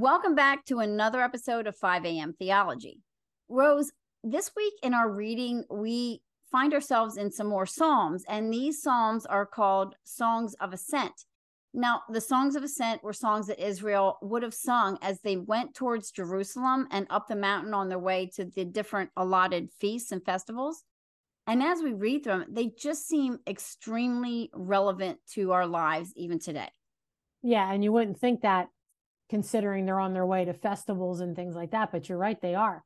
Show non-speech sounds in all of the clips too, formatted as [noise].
Welcome back to another episode of 5 a.m. Theology. Rose, this week in our reading, we find ourselves in some more Psalms, and these Psalms are called Songs of Ascent. Now, the Songs of Ascent were songs that Israel would have sung as they went towards Jerusalem and up the mountain on their way to the different allotted feasts and festivals. And as we read them, they just seem extremely relevant to our lives even today. Yeah, and you wouldn't think that considering they're on their way to festivals and things like that. But you're right, they are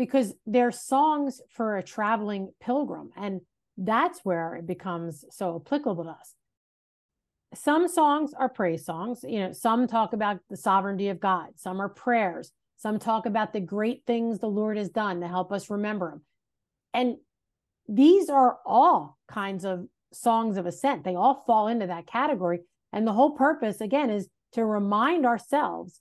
because they're songs for a traveling pilgrim. And that's where it becomes so applicable to us. Some songs are praise songs. You know, some talk about the sovereignty of God, some are prayers, some talk about the great things the Lord has done to help us remember Him. And these are all kinds of songs of ascent. They all fall into that category. And the whole purpose, again, is to remind ourselves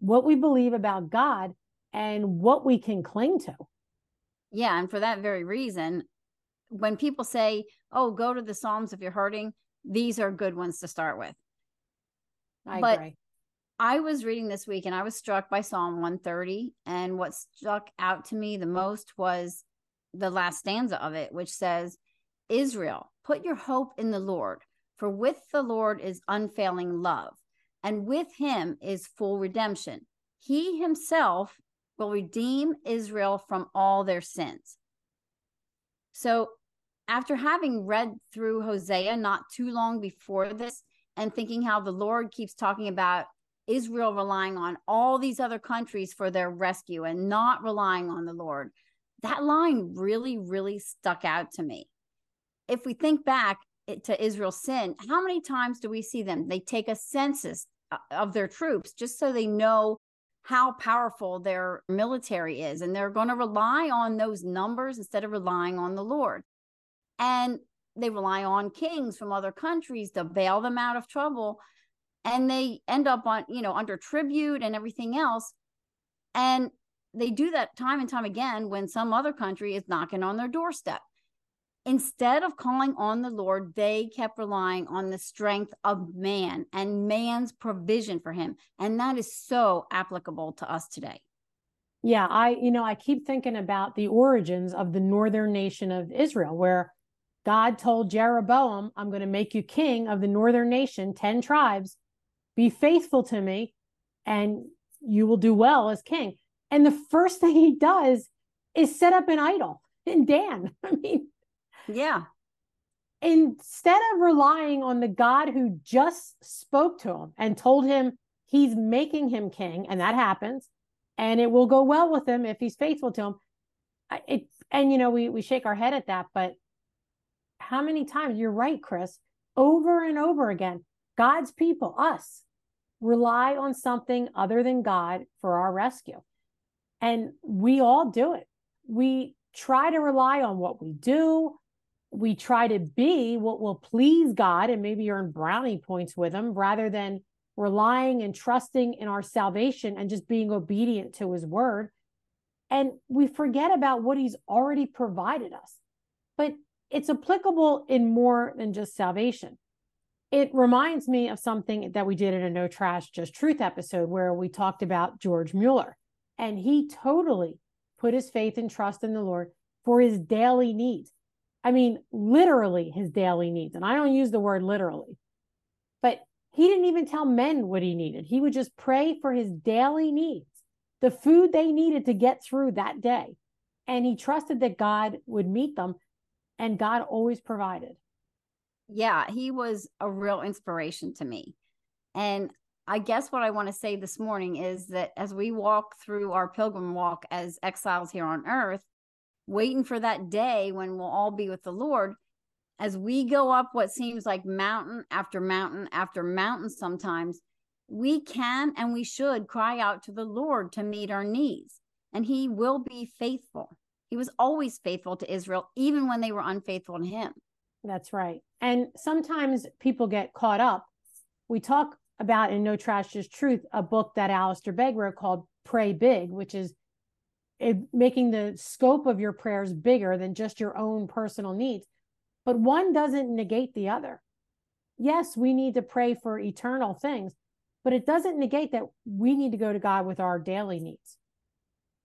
what we believe about God and what we can cling to. Yeah. And for that very reason, when people say, oh, go to the Psalms if you're hurting, these are good ones to start with. I but agree. I was reading this week and I was struck by Psalm 130. And what stuck out to me the most was the last stanza of it, which says, Israel, put your hope in the Lord, for with the Lord is unfailing love and with him is full redemption. He himself will redeem Israel from all their sins. So, after having read through Hosea not too long before this and thinking how the Lord keeps talking about Israel relying on all these other countries for their rescue and not relying on the Lord, that line really, really stuck out to me. If we think back, to Israel's sin, how many times do we see them? They take a census uh, of their troops just so they know how powerful their military is. And they're going to rely on those numbers instead of relying on the Lord. And they rely on kings from other countries to bail them out of trouble. And they end up on, you know, under tribute and everything else. And they do that time and time again when some other country is knocking on their doorstep. Instead of calling on the Lord, they kept relying on the strength of man and man's provision for him. And that is so applicable to us today. Yeah, I, you know, I keep thinking about the origins of the northern nation of Israel, where God told Jeroboam, I'm going to make you king of the northern nation, 10 tribes. Be faithful to me, and you will do well as king. And the first thing he does is set up an idol in Dan. [laughs] I mean, yeah. Instead of relying on the God who just spoke to him and told him he's making him king, and that happens, and it will go well with him if he's faithful to him. It and you know we we shake our head at that, but how many times you're right, Chris, over and over again, God's people, us, rely on something other than God for our rescue. And we all do it. We try to rely on what we do, we try to be what will please God and maybe earn brownie points with Him rather than relying and trusting in our salvation and just being obedient to His word. And we forget about what He's already provided us. But it's applicable in more than just salvation. It reminds me of something that we did in a No Trash, Just Truth episode where we talked about George Mueller. And he totally put his faith and trust in the Lord for his daily needs. I mean, literally his daily needs. And I don't use the word literally, but he didn't even tell men what he needed. He would just pray for his daily needs, the food they needed to get through that day. And he trusted that God would meet them, and God always provided. Yeah, he was a real inspiration to me. And I guess what I want to say this morning is that as we walk through our pilgrim walk as exiles here on earth, waiting for that day when we'll all be with the Lord, as we go up what seems like mountain after mountain after mountain sometimes, we can and we should cry out to the Lord to meet our needs, and He will be faithful. He was always faithful to Israel, even when they were unfaithful to Him. That's right. And sometimes people get caught up. We talk about in No Trash Just Truth, a book that Alistair Begg wrote called Pray Big, which is it, making the scope of your prayers bigger than just your own personal needs. But one doesn't negate the other. Yes, we need to pray for eternal things, but it doesn't negate that we need to go to God with our daily needs.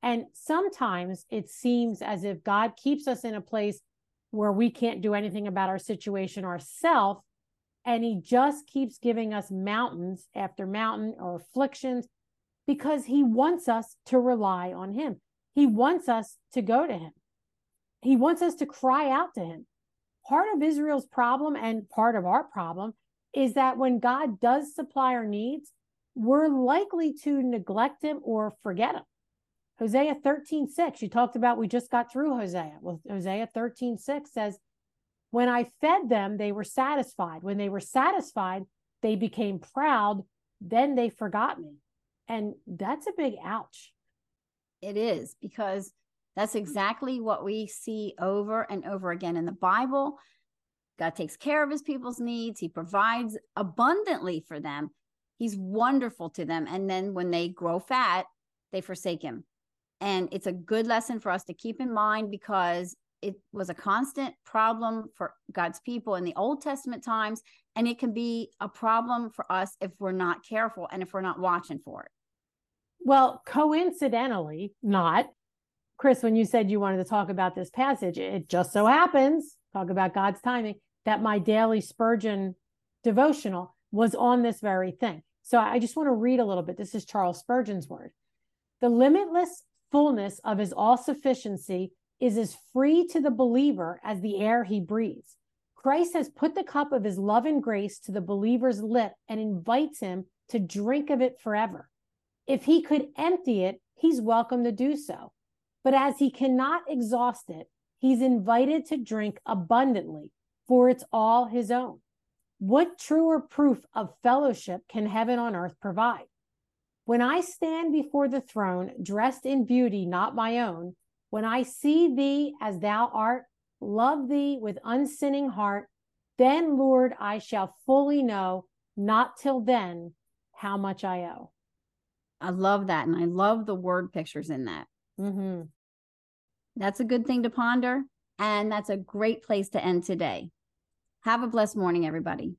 And sometimes it seems as if God keeps us in a place where we can't do anything about our situation ourselves. And he just keeps giving us mountains after mountain or afflictions because he wants us to rely on him. He wants us to go to him. He wants us to cry out to him. Part of Israel's problem and part of our problem is that when God does supply our needs, we're likely to neglect him or forget him. Hosea 13, 6, you talked about, we just got through Hosea. Well, Hosea 13, 6 says, When I fed them, they were satisfied. When they were satisfied, they became proud. Then they forgot me. And that's a big ouch. It is because that's exactly what we see over and over again in the Bible. God takes care of his people's needs, he provides abundantly for them. He's wonderful to them. And then when they grow fat, they forsake him. And it's a good lesson for us to keep in mind because it was a constant problem for God's people in the Old Testament times. And it can be a problem for us if we're not careful and if we're not watching for it. Well, coincidentally, not, Chris, when you said you wanted to talk about this passage, it just so happens, talk about God's timing, that my daily Spurgeon devotional was on this very thing. So I just want to read a little bit. This is Charles Spurgeon's word. The limitless fullness of his all sufficiency is as free to the believer as the air he breathes. Christ has put the cup of his love and grace to the believer's lip and invites him to drink of it forever. If he could empty it, he's welcome to do so. But as he cannot exhaust it, he's invited to drink abundantly, for it's all his own. What truer proof of fellowship can heaven on earth provide? When I stand before the throne, dressed in beauty not my own, when I see thee as thou art, love thee with unsinning heart, then, Lord, I shall fully know, not till then, how much I owe. I love that. And I love the word pictures in that. Mm-hmm. That's a good thing to ponder. And that's a great place to end today. Have a blessed morning, everybody.